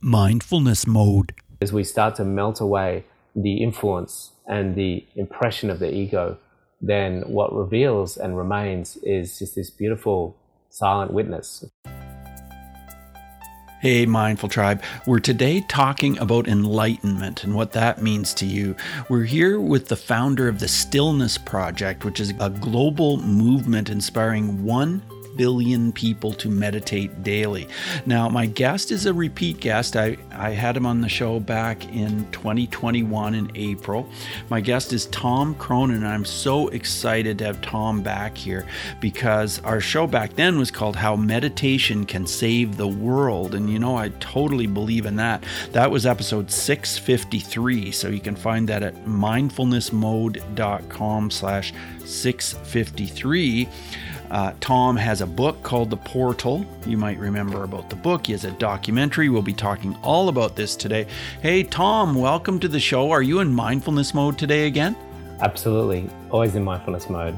mindfulness mode. As we start to melt away the influence and the impression of the ego, then what reveals and remains is just this beautiful silent witness. Hey, Mindful Tribe. We're today talking about enlightenment and what that means to you. We're here with the founder of the Stillness Project, which is a global movement inspiring 1 billion people to meditate daily. Now, my guest is a repeat guest. I, I had him on the show back in 2021 in April. My guest is Tom Cronin, and I'm so excited to have Tom back here because our show back then was called How Meditation Can Save the World. And you know, I totally believe in that. That was episode 653. So you can find that at mindfulnessmode.com slash 653. Uh, Tom has a book called The Portal. You might remember about the book. He has a documentary. We'll be talking all about this today. Hey, Tom, welcome to the show. Are you in mindfulness mode today again? Absolutely. Always in mindfulness mode.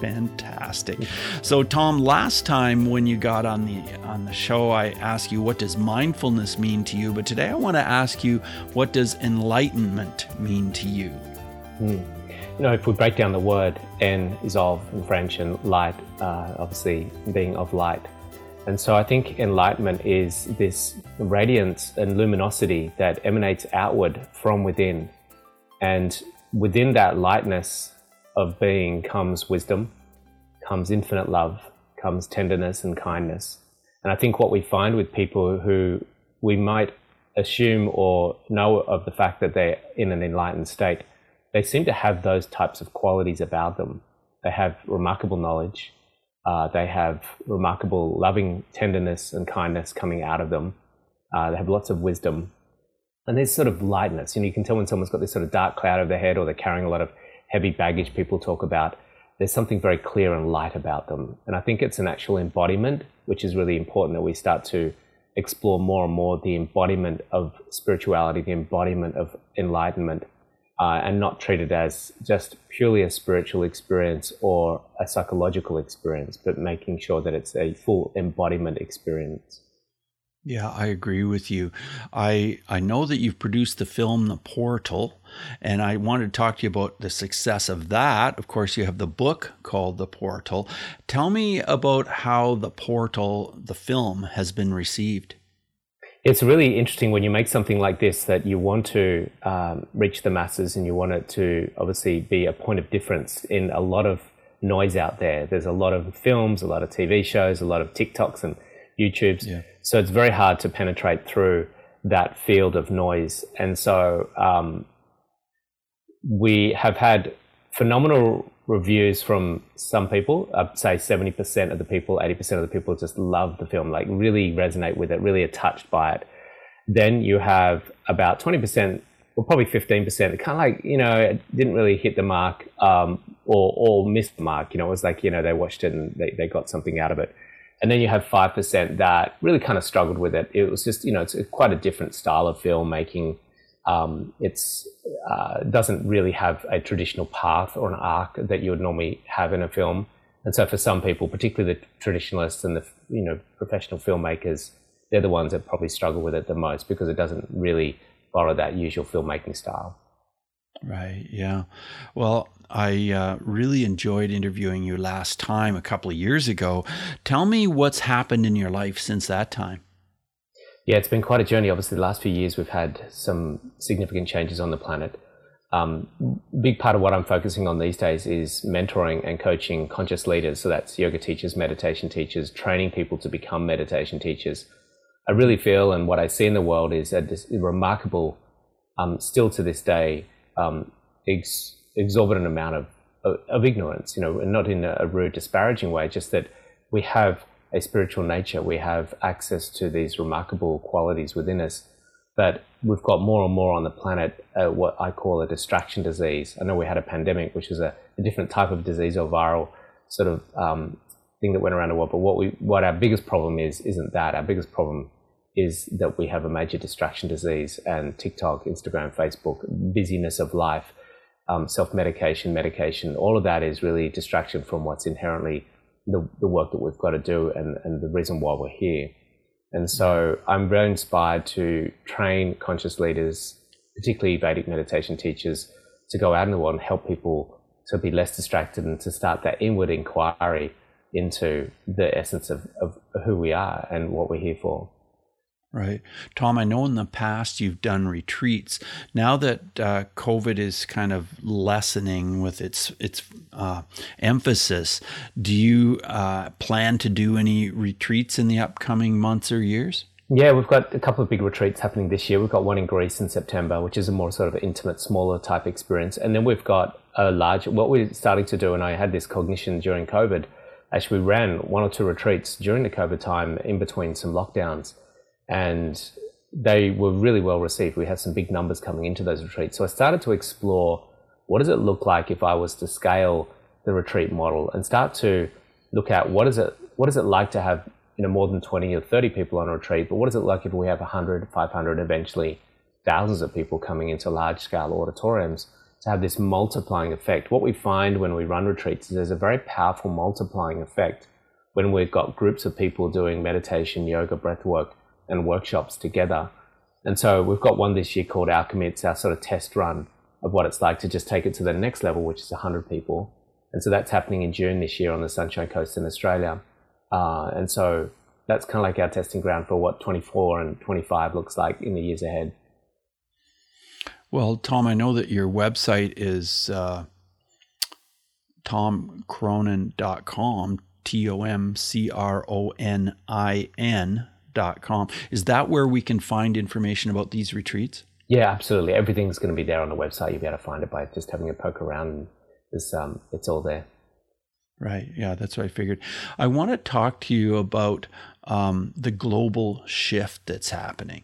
Fantastic. So, Tom, last time when you got on the on the show, I asked you what does mindfulness mean to you, but today I want to ask you what does enlightenment mean to you? Mm you know, if we break down the word, en is of in French, and light, uh, obviously being of light. And so I think enlightenment is this radiance and luminosity that emanates outward from within. And within that lightness of being comes wisdom, comes infinite love, comes tenderness and kindness. And I think what we find with people who we might assume or know of the fact that they're in an enlightened state they seem to have those types of qualities about them. They have remarkable knowledge. Uh, they have remarkable loving tenderness and kindness coming out of them. Uh, they have lots of wisdom. And there's sort of lightness. You know, you can tell when someone's got this sort of dark cloud over their head or they're carrying a lot of heavy baggage people talk about. There's something very clear and light about them. And I think it's an actual embodiment, which is really important that we start to explore more and more the embodiment of spirituality, the embodiment of enlightenment uh, and not treated as just purely a spiritual experience or a psychological experience, but making sure that it's a full embodiment experience. Yeah, I agree with you. I I know that you've produced the film The Portal, and I wanted to talk to you about the success of that. Of course, you have the book called The Portal. Tell me about how The Portal, the film, has been received it's really interesting when you make something like this that you want to um, reach the masses and you want it to obviously be a point of difference in a lot of noise out there. There's a lot of films, a lot of TV shows, a lot of TikToks and YouTubes. Yeah. So it's very hard to penetrate through that field of noise. And so um, we have had phenomenal reviews from some people. I'd say 70% of the people, 80% of the people just love the film, like really resonate with it, really are touched by it. Then you have about 20%, or probably 15%, kind of like, you know, it didn't really hit the mark um, or, or missed the mark. You know, it was like, you know, they watched it and they, they got something out of it. And then you have 5% that really kind of struggled with it. It was just, you know, it's quite a different style of filmmaking um, it's uh, doesn't really have a traditional path or an arc that you would normally have in a film. And so for some people, particularly the traditionalists and the you know professional filmmakers, they're the ones that probably struggle with it the most because it doesn't really follow that usual filmmaking style. Right. Yeah. Well, I uh, really enjoyed interviewing you last time a couple of years ago. Tell me what's happened in your life since that time. Yeah, it's been quite a journey. Obviously, the last few years we've had some significant changes on the planet. Um, big part of what I'm focusing on these days is mentoring and coaching conscious leaders. So that's yoga teachers, meditation teachers, training people to become meditation teachers. I really feel, and what I see in the world is a, remarkable, um, still to this day, um, ex- exorbitant amount of, of, of ignorance. You know, and not in a, a rude, disparaging way, just that we have a spiritual nature. We have access to these remarkable qualities within us. But we've got more and more on the planet uh, what I call a distraction disease. I know we had a pandemic, which is a, a different type of disease or viral sort of um, thing that went around the world. But what we, what our biggest problem is, isn't that. Our biggest problem is that we have a major distraction disease and TikTok, Instagram, Facebook, busyness of life, um, self medication, medication, all of that is really distraction from what's inherently the, the work that we've got to do and, and the reason why we're here. And so I'm very inspired to train conscious leaders, particularly Vedic meditation teachers, to go out in the world and help people to be less distracted and to start that inward inquiry into the essence of, of who we are and what we're here for. Right. Tom, I know in the past you've done retreats. Now that uh, COVID is kind of lessening with its its uh, emphasis, do you uh, plan to do any retreats in the upcoming months or years? Yeah, we've got a couple of big retreats happening this year. We've got one in Greece in September, which is a more sort of intimate, smaller type experience. And then we've got a large, what we're starting to do, and I had this cognition during COVID. Actually, we ran one or two retreats during the COVID time in between some lockdowns and they were really well received. We had some big numbers coming into those retreats. So I started to explore what does it look like if I was to scale the retreat model and start to look at what is it what is it like to have you know more than 20 or 30 people on a retreat, but what is it like if we have 100, 500, eventually thousands of people coming into large scale auditoriums to have this multiplying effect. What we find when we run retreats is there's a very powerful multiplying effect when we've got groups of people doing meditation, yoga, breath work and workshops together. And so we've got one this year called Alchemy. It's our sort of test run of what it's like to just take it to the next level, which is 100 people. And so that's happening in June this year on the Sunshine Coast in Australia. Uh, and so that's kind of like our testing ground for what 24 and 25 looks like in the years ahead. Well, Tom, I know that your website is uh, tomcronin.com, T O M C R O N I N Is that where we can find information about these retreats? Yeah, absolutely. Everything's going to be there on the website. You'll be able to find it by just having a poke around. It's, um, it's all there. Right. Yeah, that's what I figured. I want to talk to you about um, the global shift that's happening.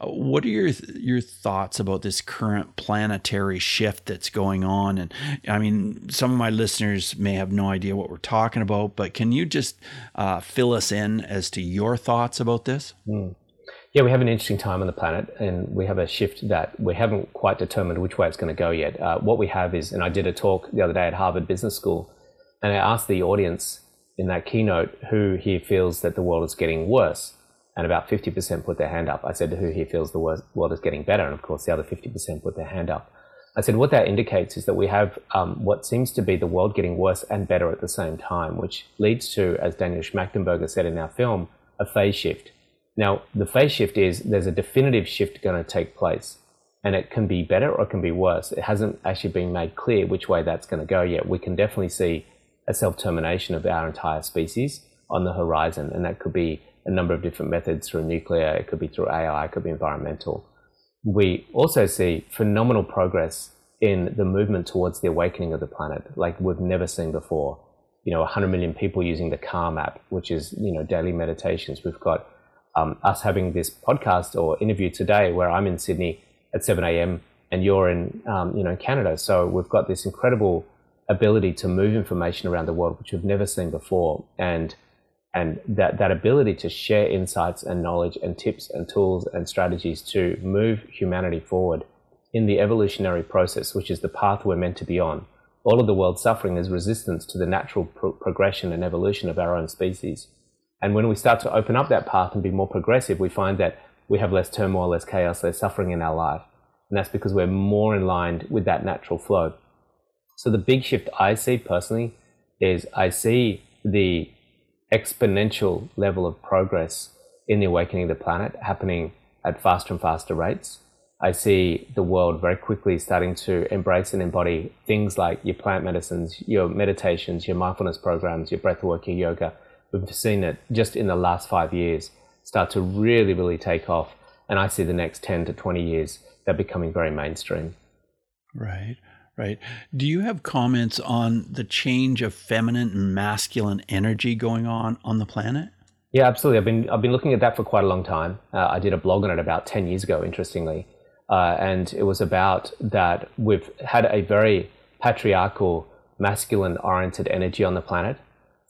Uh, what are your your thoughts about this current planetary shift that's going on? And I mean, some of my listeners may have no idea what we're talking about, but can you just uh, fill us in as to your thoughts about this? Mm. Yeah, we have an interesting time on the planet, and we have a shift that we haven't quite determined which way it's going to go yet. Uh, what we have is, and I did a talk the other day at Harvard Business School, and I asked the audience in that keynote who here feels that the world is getting worse. And about 50% put their hand up. I said who here feels the world is getting better. And of course, the other 50% put their hand up. I said what that indicates is that we have um, what seems to be the world getting worse and better at the same time, which leads to, as Daniel Schmachtenberger said in our film, a phase shift. Now, the phase shift is there's a definitive shift going to take place, and it can be better or it can be worse. It hasn't actually been made clear which way that's going to go yet. We can definitely see a self termination of our entire species on the horizon. And that could be a number of different methods through nuclear, it could be through AI, it could be environmental. We also see phenomenal progress in the movement towards the awakening of the planet, like we've never seen before. You know, 100 million people using the Calm app, which is, you know, daily meditations. We've got um, us having this podcast or interview today where I'm in Sydney at 7 a.m. and you're in, um, you know, Canada. So we've got this incredible ability to move information around the world, which we've never seen before. And and that, that ability to share insights and knowledge and tips and tools and strategies to move humanity forward in the evolutionary process, which is the path we're meant to be on. All of the world's suffering is resistance to the natural pro- progression and evolution of our own species. And when we start to open up that path and be more progressive, we find that we have less turmoil, less chaos, less suffering in our life. And that's because we're more in line with that natural flow. So the big shift I see personally is I see the exponential level of progress in the awakening of the planet happening at faster and faster rates. I see the world very quickly starting to embrace and embody things like your plant medicines, your meditations, your mindfulness programs, your breathwork, your yoga. We've seen it just in the last five years start to really, really take off. And I see the next 10 to 20 years, they're becoming very mainstream. Right right? Do you have comments on the change of feminine and masculine energy going on on the planet? Yeah, absolutely. I've been I've been looking at that for quite a long time. Uh, I did a blog on it about ten years ago, interestingly, uh, and it was about that we've had a very patriarchal, masculine-oriented energy on the planet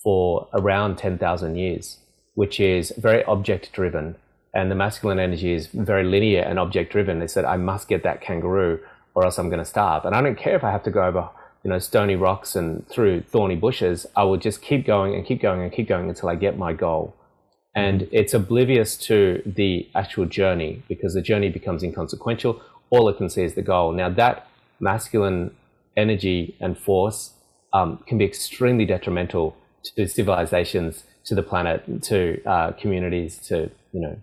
for around ten thousand years, which is very object-driven, and the masculine energy is very linear and object-driven. They said, "I must get that kangaroo." Or else I'm going to starve. And I don't care if I have to go over, you know, stony rocks and through thorny bushes. I will just keep going and keep going and keep going until I get my goal. And it's oblivious to the actual journey because the journey becomes inconsequential. All it can see is the goal. Now, that masculine energy and force um, can be extremely detrimental to civilizations, to the planet, to uh, communities, to you know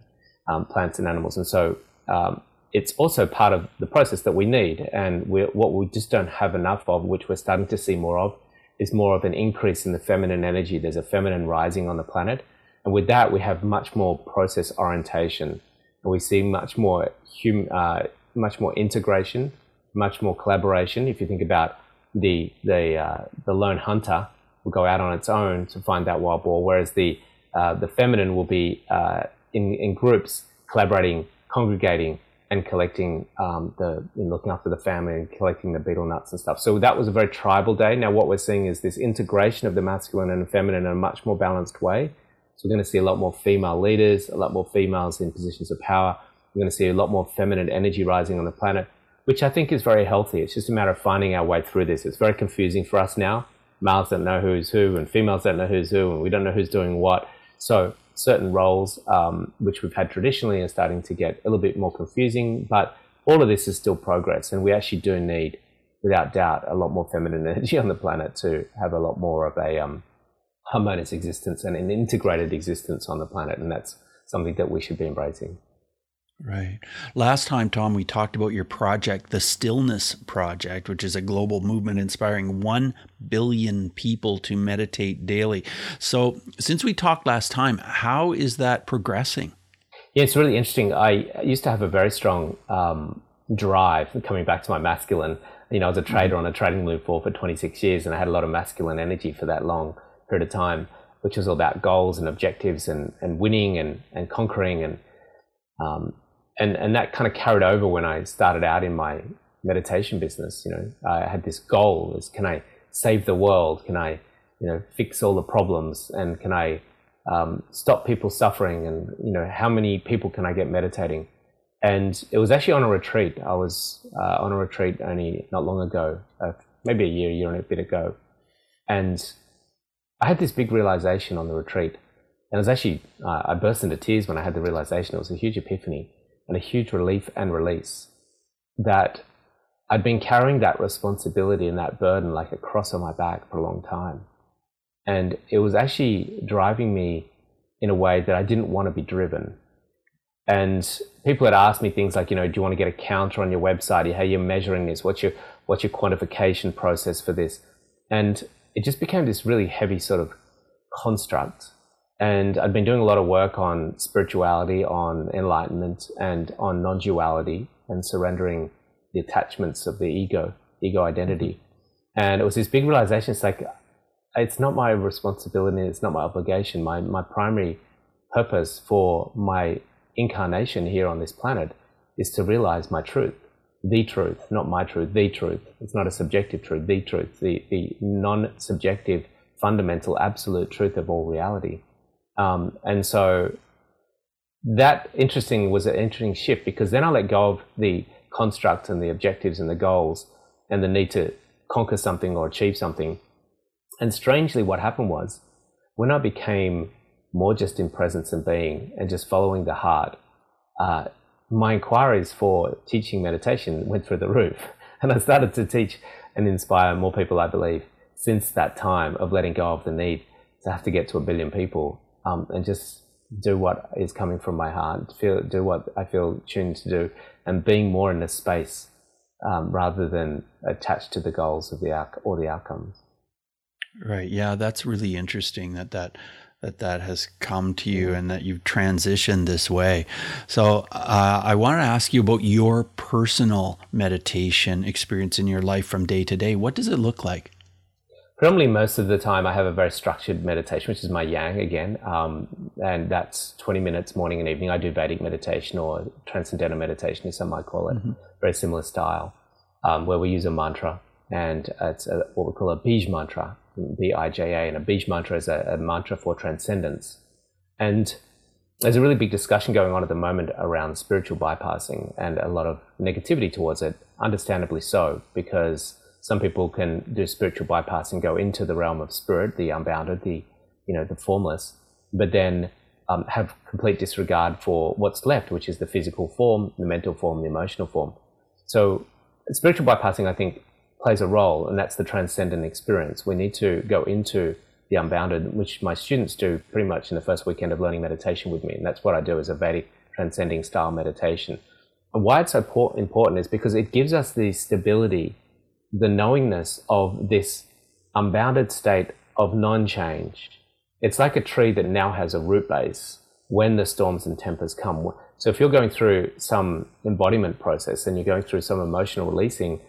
um, plants and animals. And so um, it's also part of the process that we need. And what we just don't have enough of, which we're starting to see more of, is more of an increase in the feminine energy. There's a feminine rising on the planet. And with that, we have much more process orientation. And we see much more, hum, uh, much more integration, much more collaboration. If you think about the, the, uh, the lone hunter will go out on its own to find that wild boar, whereas the, uh, the feminine will be uh, in, in groups collaborating, congregating, and collecting um, the looking after the family and collecting the betel nuts and stuff. So that was a very tribal day. Now what we're seeing is this integration of the masculine and the feminine in a much more balanced way. So we're going to see a lot more female leaders, a lot more females in positions of power. We're going to see a lot more feminine energy rising on the planet, which I think is very healthy. It's just a matter of finding our way through this. It's very confusing for us now. Males don't know who's who, and females don't know who's who, and we don't know who's doing what. So certain roles, um, which we've had traditionally, are starting to get a little bit more confusing. But all of this is still progress, and we actually do need, without doubt, a lot more feminine energy on the planet to have a lot more of a um, harmonious existence and an integrated existence on the planet, and that's something that we should be embracing. Right. Last time, Tom, we talked about your project, the Stillness Project, which is a global movement inspiring 1 billion people to meditate daily. So, since we talked last time, how is that progressing? Yeah, it's really interesting. I used to have a very strong um, drive, coming back to my masculine. You know, I was a trader on a trading loop for, for 26 years, and I had a lot of masculine energy for that long period of time, which was all about goals and objectives and, and winning and, and conquering and um, and and that kind of carried over when I started out in my meditation business. You know, I had this goal: is can I save the world? Can I, you know, fix all the problems? And can I um, stop people suffering? And you know, how many people can I get meditating? And it was actually on a retreat. I was uh, on a retreat only not long ago, uh, maybe a year, a year and a bit ago, and I had this big realization on the retreat. And it was actually, uh, I burst into tears when I had the realization. It was a huge epiphany and a huge relief and release that I'd been carrying that responsibility and that burden like a cross on my back for a long time. And it was actually driving me in a way that I didn't want to be driven. And people had asked me things like, you know, do you want to get a counter on your website? How you're measuring this? What's your what's your quantification process for this? And it just became this really heavy sort of construct and I'd been doing a lot of work on spirituality, on enlightenment, and on non duality and surrendering the attachments of the ego, ego identity. And it was this big realization it's like, it's not my responsibility, it's not my obligation. My, my primary purpose for my incarnation here on this planet is to realize my truth, the truth, not my truth, the truth. It's not a subjective truth, the truth, the, the non subjective, fundamental, absolute truth of all reality. Um, and so that interesting was an interesting shift because then I let go of the construct and the objectives and the goals and the need to conquer something or achieve something. And strangely, what happened was when I became more just in presence and being and just following the heart, uh, my inquiries for teaching meditation went through the roof. And I started to teach and inspire more people, I believe, since that time of letting go of the need to have to get to a billion people um, and just do what is coming from my heart, feel, do what I feel tuned to do, and being more in the space um, rather than attached to the goals of the out- or the outcomes. Right. Yeah, that's really interesting that that that that has come to you and that you've transitioned this way. So uh, I want to ask you about your personal meditation experience in your life from day to day. What does it look like? Predominantly most of the time I have a very structured meditation, which is my yang again, um, and that's 20 minutes morning and evening. I do Vedic meditation or transcendental meditation, as some might call it, mm-hmm. very similar style, um, where we use a mantra, and it's a, what we call a Bija mantra, B-I-J-A, and a Bija mantra is a, a mantra for transcendence. And there's a really big discussion going on at the moment around spiritual bypassing and a lot of negativity towards it, understandably so, because some people can do spiritual bypass and go into the realm of spirit, the unbounded, the you know the formless. But then um, have complete disregard for what's left, which is the physical form, the mental form, the emotional form. So spiritual bypassing, I think, plays a role, and that's the transcendent experience. We need to go into the unbounded, which my students do pretty much in the first weekend of learning meditation with me, and that's what I do as a Vedic transcending style meditation. And why it's so important is because it gives us the stability, the knowingness of this unbounded state of non-change it's like a tree that now has a root base when the storms and tempers come. So if you're going through some embodiment process and you're going through some emotional releasing,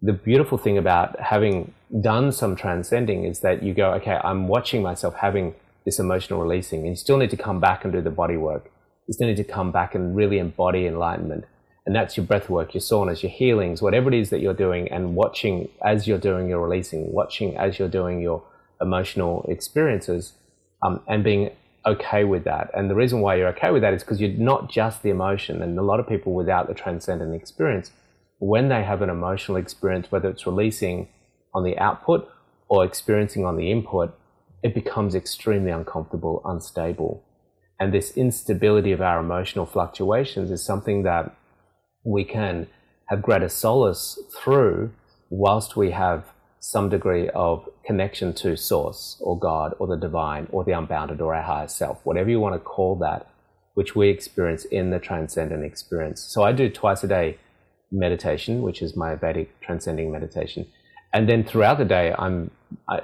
the beautiful thing about having done some transcending is that you go, okay, I'm watching myself having this emotional releasing, and you still need to come back and do the body work. You still need to come back and really embody enlightenment. And that's your breath work, your saunas, your healings, whatever it is that you're doing, and watching as you're doing your releasing, watching as you're doing your emotional experiences um, and being okay with that. And the reason why you're okay with that is because you're not just the emotion. And a lot of people without the transcendent experience, when they have an emotional experience, whether it's releasing on the output or experiencing on the input, it becomes extremely uncomfortable, unstable. And this instability of our emotional fluctuations is something that we can have greater solace through whilst we have some degree of connection to source or God or the divine or the unbounded or our higher self, whatever you want to call that, which we experience in the transcendent experience. So I do twice a day meditation, which is my Vedic transcending meditation. And then throughout the day, I'm,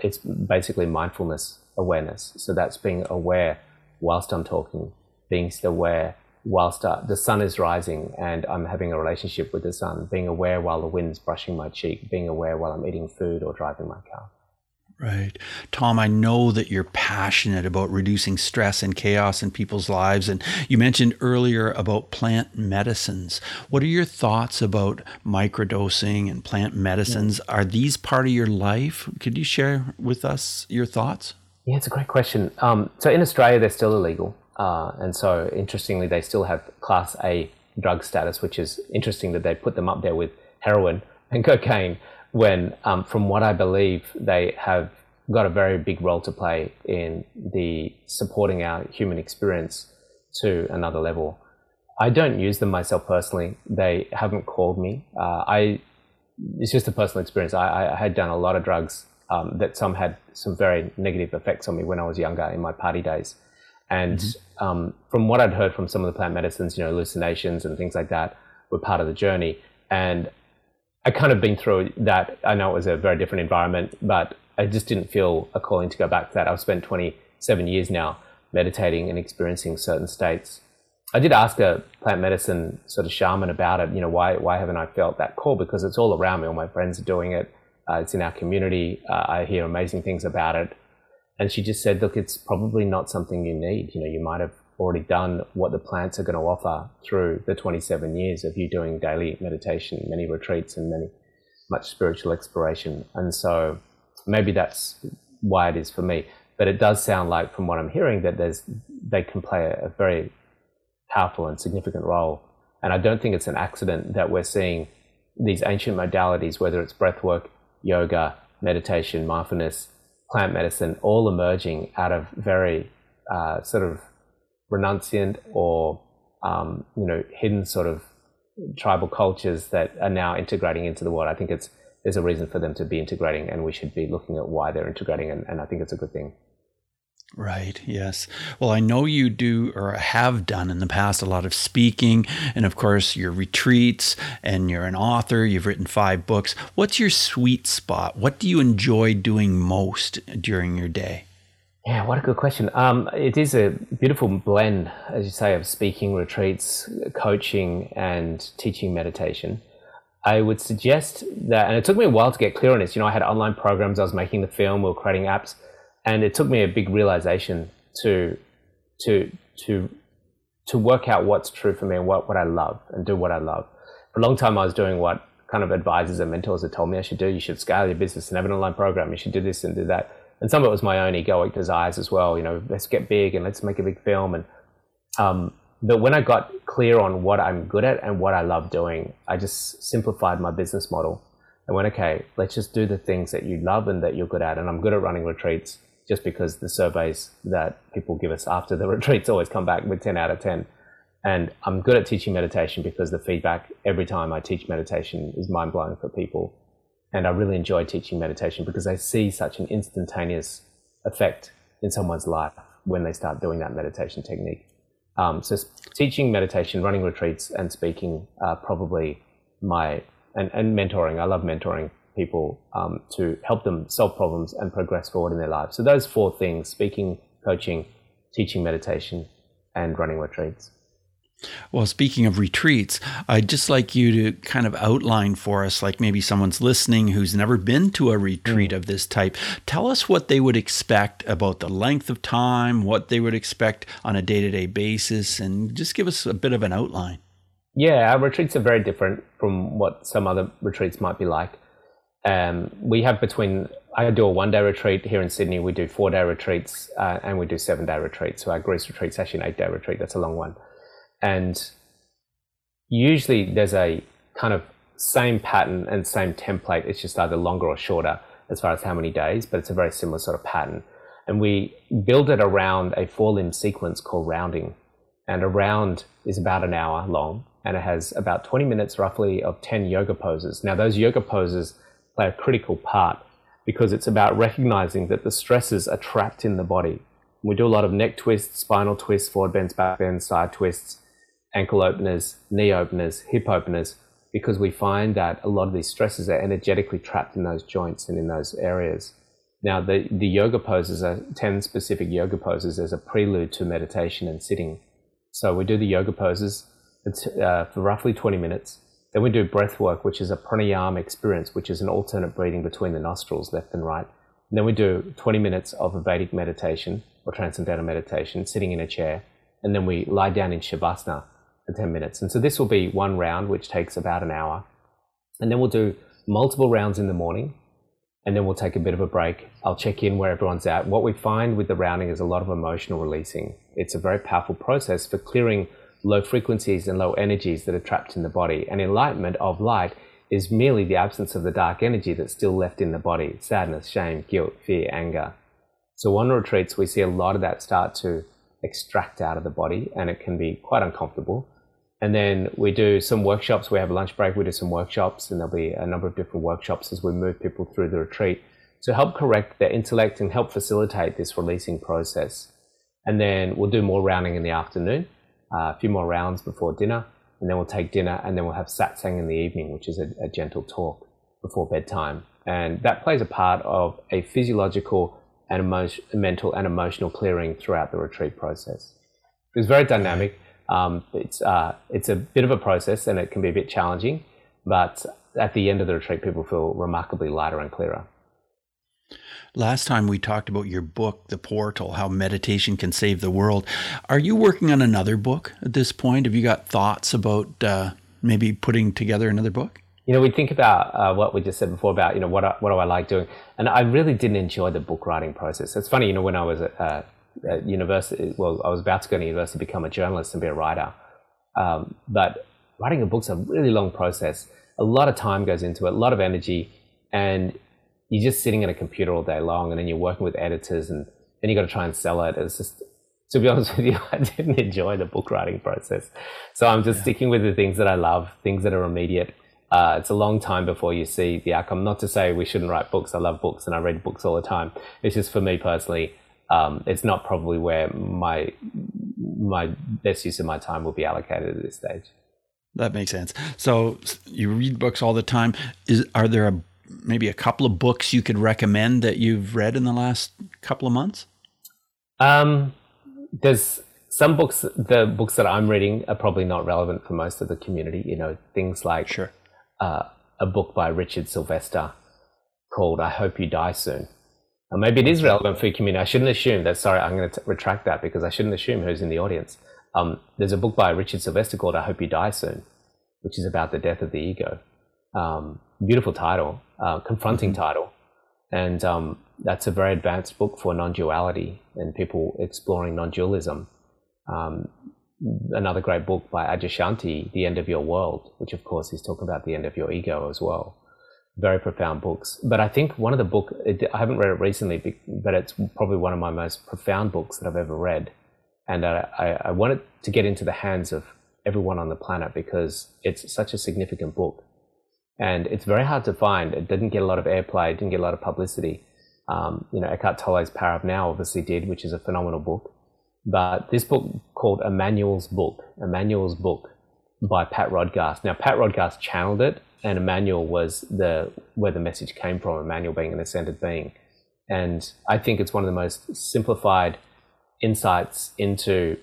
it's basically mindfulness awareness. So that's being aware whilst I'm talking, being aware whilst uh, the sun is rising and I'm having a relationship with the sun, being aware while the wind's brushing my cheek, being aware while I'm eating food or driving my car. Right. Tom, I know that you're passionate about reducing stress and chaos in people's lives. And you mentioned earlier about plant medicines. What are your thoughts about microdosing and plant medicines? Yeah. Are these part of your life? Could you share with us your thoughts? Yeah, it's a great question. Um, so in Australia, they're still illegal. Uh, and so, interestingly, they still have Class A drug status, which is interesting that they put them up there with heroin and cocaine. When, um, from what I believe, they have got a very big role to play in the supporting our human experience to another level. I don't use them myself personally. They haven't called me. Uh, I it's just a personal experience. I, I had done a lot of drugs um, that some had some very negative effects on me when I was younger in my party days. And mm-hmm. um, from what I'd heard from some of the plant medicines, you know, hallucinations and things like that were part of the journey. And I kind of been through that. I know it was a very different environment, but I just didn't feel a calling to go back to that. I've spent 27 years now meditating and experiencing certain states. I did ask a plant medicine sort of shaman about it. You know, why why haven't I felt that call? Because it's all around me. All my friends are doing it. Uh, it's in our community. Uh, I hear amazing things about it. And she just said, look, it's probably not something you need. You know, you might have already done what the plants are going to offer through the 27 years of you doing daily meditation, many retreats, and many much spiritual exploration. And so maybe that's why it is for me. But it does sound like, from what I'm hearing, that there's they can play a, a very powerful and significant role. And I don't think it's an accident that we're seeing these ancient modalities, whether it's breath work, yoga, meditation, mindfulness, plant medicine all emerging out of very uh, sort of renunciant or um, you know hidden sort of tribal cultures that are now integrating into the world. I think it's there's a reason for them to be integrating, and we should be looking at why they're integrating, and, and I think it's a good thing. Right. Yes. Well, I know you do or have done in the past a lot of speaking and, of course, your retreats, and you're an author. You've written five books. What's your sweet spot? What do you enjoy doing most during your day? Yeah, what a good question. Um, it is a beautiful blend, as you say, of speaking, retreats, coaching, and teaching meditation. I would suggest that, and it took me a while to get clear on this. You know, I had online programs, I was making the film, we were creating apps and it took me a big realization to to to to work out what's true for me and what, what I love and do what I love. For a long time, I was doing what kind of advisors and mentors had told me I should do. You should scale your business and have an online program. You should do this and do that. And some of it was my own egoic desires as well. You know, let's get big and let's make a big film. And um, but when I got clear on what I'm good at and what I love doing, I just simplified my business model and went, okay, let's just do the things that you love and that you're good at. And I'm good at running retreats just because the surveys that people give us after the retreats always come back with 10 out of 10. And I'm good at teaching meditation because the feedback every time I teach meditation is mind blowing for people. And I really enjoy teaching meditation because I see such an instantaneous effect in someone's life when they start doing that meditation technique. Um, so teaching meditation, running retreats, and speaking are probably my and, and mentoring. I love mentoring people um, to help them solve problems and progress forward in their lives. So those four things: speaking, coaching, teaching meditation, and running retreats. Well, speaking of retreats, I'd just like you to kind of outline for us, like maybe someone's listening who's never been to a retreat mm. of this type. Tell us what they would expect about the length of time, what they would expect on a day to day basis, and just give us a bit of an outline. Yeah, our retreats are very different from what some other retreats might be like. Um, we have between, I do a one day retreat here in Sydney, we do four day retreats, uh, and we do seven day retreats. So our Greece retreat's actually an eight day retreat, that's a long one. And usually there's a kind of same pattern and same template. It's just either longer or shorter as far as how many days, but it's a very similar sort of pattern. And we build it around a four limb sequence called rounding. And a round is about an hour long and it has about 20 minutes roughly of 10 yoga poses. Now, those yoga poses play a critical part because it's about recognizing that the stresses are trapped in the body. We do a lot of neck twists, spinal twists, forward bends, back bends, side twists, ankle openers, knee openers, hip openers, because we find that a lot of these stresses are energetically trapped in those joints and in those areas. Now, the, the yoga poses are 10 specific yoga poses as a prelude to meditation and sitting. So we do the yoga poses uh, for roughly 20 minutes. Then we do breath work, which is a pranayama experience, which is an alternate breathing between the nostrils, left and right. And then we do 20 minutes of a Vedic meditation or transcendental meditation, sitting in a chair. And then we lie down in Shavasana for 10 minutes. And so this will be one round, which takes about an hour. And then we'll do multiple rounds in the morning. And then we'll take a bit of a break. I'll check in where everyone's at. What we find with the rounding is a lot of emotional releasing. It's a very powerful process for clearing low frequencies and low energies that are trapped in the body. And enlightenment of light is merely the absence of the dark energy that's still left in the body sadness, shame, guilt, fear, anger. So, on retreats, we see a lot of that start to extract out of the body, and it can be quite uncomfortable. And then we do some workshops. We have a lunch break, we do some workshops, and there'll be a number of different workshops as we move people through the retreat to help correct their intellect and help facilitate this releasing process. And then we'll do more rounding in the afternoon a few more rounds before dinner, and then we'll take dinner, and then we'll have satsang in the evening, which is a, a gentle talk before bedtime. And that plays a part of a physiological and emo- mental and emotional clearing throughout the retreat process. It's very dynamic. Um, it's, uh, it's a bit of a process and it can be a bit challenging, but at the end of the retreat, people feel remarkably lighter and clearer. Last time we talked about your book, The Portal How Meditation Can Save the World. Are you working on another book at this point? Have you got thoughts about uh, maybe putting together another book? You know, we think about uh, what we just said before about, you know, what, what do I like doing? And I really didn't enjoy the book writing process. It's funny, you know, when I was at, uh, at university, well, I was about to go to university become a journalist and be a writer. Um, but writing a book's a really long process. A lot of time goes into it, a lot of energy. And you're just sitting at a computer all day long and then you're working with editors and then you got to try and sell it. It's just, to be honest with you, I didn't enjoy the book writing process. So I'm just yeah. sticking with the things that I love, things that are immediate. Uh, it's a long time before you see the outcome. Not to say we shouldn't write books. I love books and I read books all the time. It's just for me personally, um, it's not probably where my my best use of my time will be allocated at this stage. That makes sense. So you read books all the time. Is are there a maybe a couple of books you could recommend that you've read in the last couple of months? Um, there's some books. The books that I'm reading are probably not relevant for most of the community. You know, things like sure. uh, a book by Richard Sylvester called "I Hope You Die Soon." Or maybe it is relevant for your community. I shouldn't assume that. Sorry, I'm going to retract that because I shouldn't assume who's in the audience. Um, there's a book by Richard Sylvester called "I Hope You Die Soon," which is about the death of the ego. Um, beautiful title, uh, confronting mm-hmm. title. And um, that's a very advanced book for non duality and people exploring non dualism. Um, another great book by Adyashanti, The End of Your World, which of course is talking about the end of your ego as well. very profound books. But I think one of the book I haven't read it recently, but it's probably one of my most profound books that I've ever read, and I, I, I want it to get into the hands of everyone on the planet because it's such a significant book, and it's very hard to find. It didn't get a lot of airplay, didn't get a lot of publicity. Um, you know, Eckhart Tolle's Power of Now obviously did, which is a phenomenal book. But this book called Emmanuel's Book, Emmanuel's Book by Pat Rodegast. Now, Pat Rodegast channeled it and Emmanuel was the where the message came from. Emmanuel being an ascended being, and I think it's one of the most simplified insights into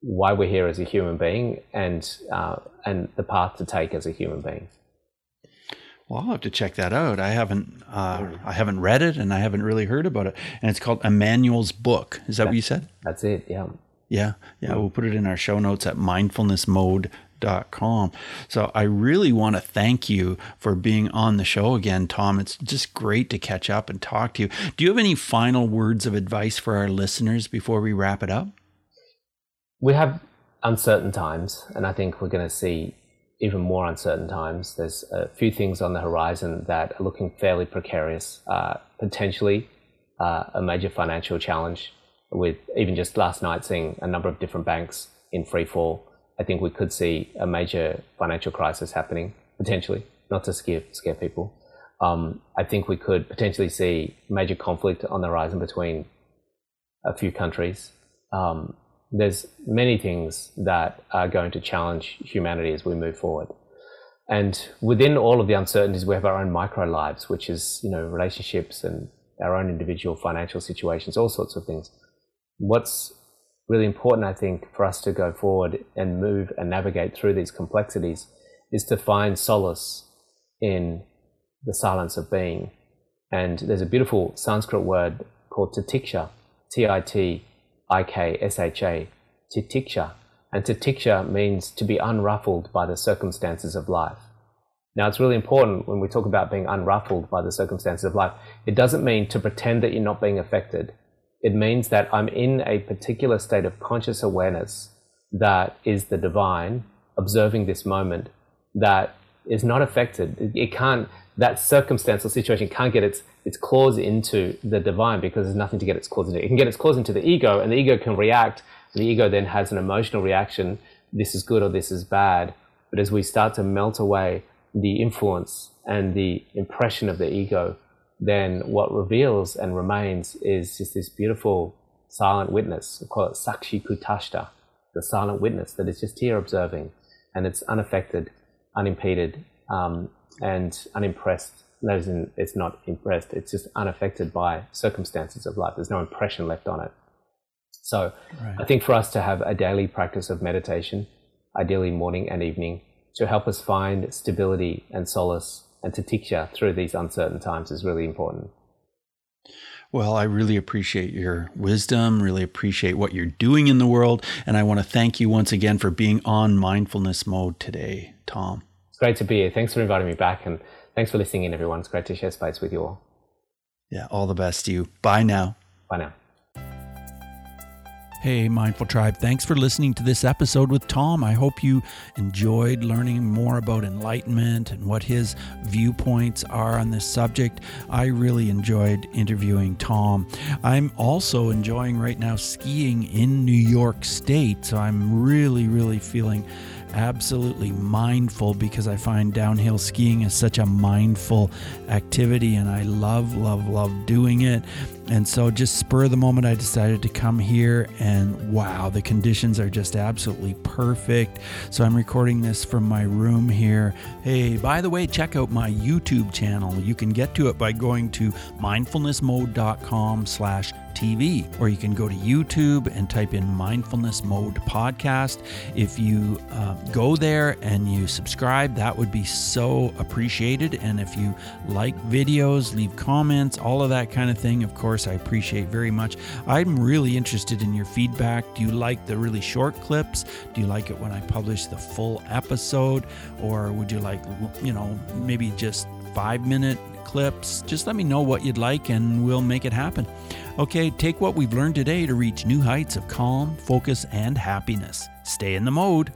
why we're here as a human being and uh, and the path to take as a human being. Well, I'll have to check that out. I haven't uh, I haven't read it and I haven't really heard about it. And it's called Emmanuel's Book. Is that, that what you said? That's it. Yeah. Yeah. Yeah. We'll put it in our show notes at mindfulnessmode.com. So I really want to thank you for being on the show again, Tom. It's just great to catch up and talk to you. Do you have any final words of advice for our listeners before we wrap it up? We have uncertain times, and I think we're going to see even more uncertain times. There's a few things on the horizon that are looking fairly precarious, uh, potentially uh, a major financial challenge. With even just last night, seeing a number of different banks in free fall I think we could see a major financial crisis happening potentially, not to scare scare people. Um, I think we could potentially see major conflict on the horizon between a few countries. Um, there's many things that are going to challenge humanity as we move forward. And within all of the uncertainties, we have our own micro lives, which is, you know, relationships and our own individual financial situations, all sorts of things. What's really important, I think, for us to go forward and move and navigate through these complexities is to find solace in the silence of being. And there's a beautiful Sanskrit word called titiksha, T I T I K S H A, titiksha. And titiksha means to be unruffled by the circumstances of life. Now, it's really important when we talk about being unruffled by the circumstances of life. It doesn't mean to pretend that you're not being affected it means that I'm in a particular state of conscious awareness that is the divine, observing this moment that is not affected. It can't, that circumstance or situation can't get its, its claws into the divine because there's nothing to get its claws into. It can get its claws into the ego, and the ego can react, the ego then has an emotional reaction this is good or this is bad. But as we start to melt away the influence and the impression of the ego, then what reveals and remains is just this beautiful silent witness. We call it Sakshi Kutashta, the silent witness that is just here observing and it's unaffected, unimpeded, um, and unimpressed. That is, in, it's not impressed, it's just unaffected by circumstances of life. There's no impression left on it. So right. I think for us to have a daily practice of meditation, ideally morning and evening, to help us find stability and solace and titiksha through these uncertain times is really important. Well, I really appreciate your wisdom, really appreciate what you're doing in the world. And I want to thank you once again for being on mindfulness mode today, Tom. It's great to be here. Thanks for inviting me back. And thanks for listening in, everyone. It's great to share space with you all. Yeah, all the best to you. Bye now. Bye now. Hey, Mindful Tribe, thanks for listening to this episode with Tom. I hope you enjoyed learning more about enlightenment and what his viewpoints are on this subject. I really enjoyed interviewing Tom. I'm also enjoying right now skiing in New York State, so I'm really, really feeling absolutely mindful because I find downhill skiing is such a mindful activity and I love, love, love doing it. And so, just spur the moment, I decided to come here, and wow, the conditions are just absolutely perfect. So, I'm recording this from my room here. Hey, by the way, check out my YouTube channel. You can get to it by going to mindfulnessmode.com slash TV, or you can go to YouTube and type in Mindfulness Mode Podcast. If you uh, go there and you subscribe, that would be so appreciated. And if you like videos, leave comments, all of that kind of thing, of course, I appreciate very much. I'm really interested in your feedback. Do you like the really short clips? Do you like it when I publish the full episode? Or would you like, you know, maybe just five minute clips? Just let me know what you'd like and we'll make it happen. Okay, take what we've learned today to reach new heights of calm, focus, and happiness. Stay in the mode.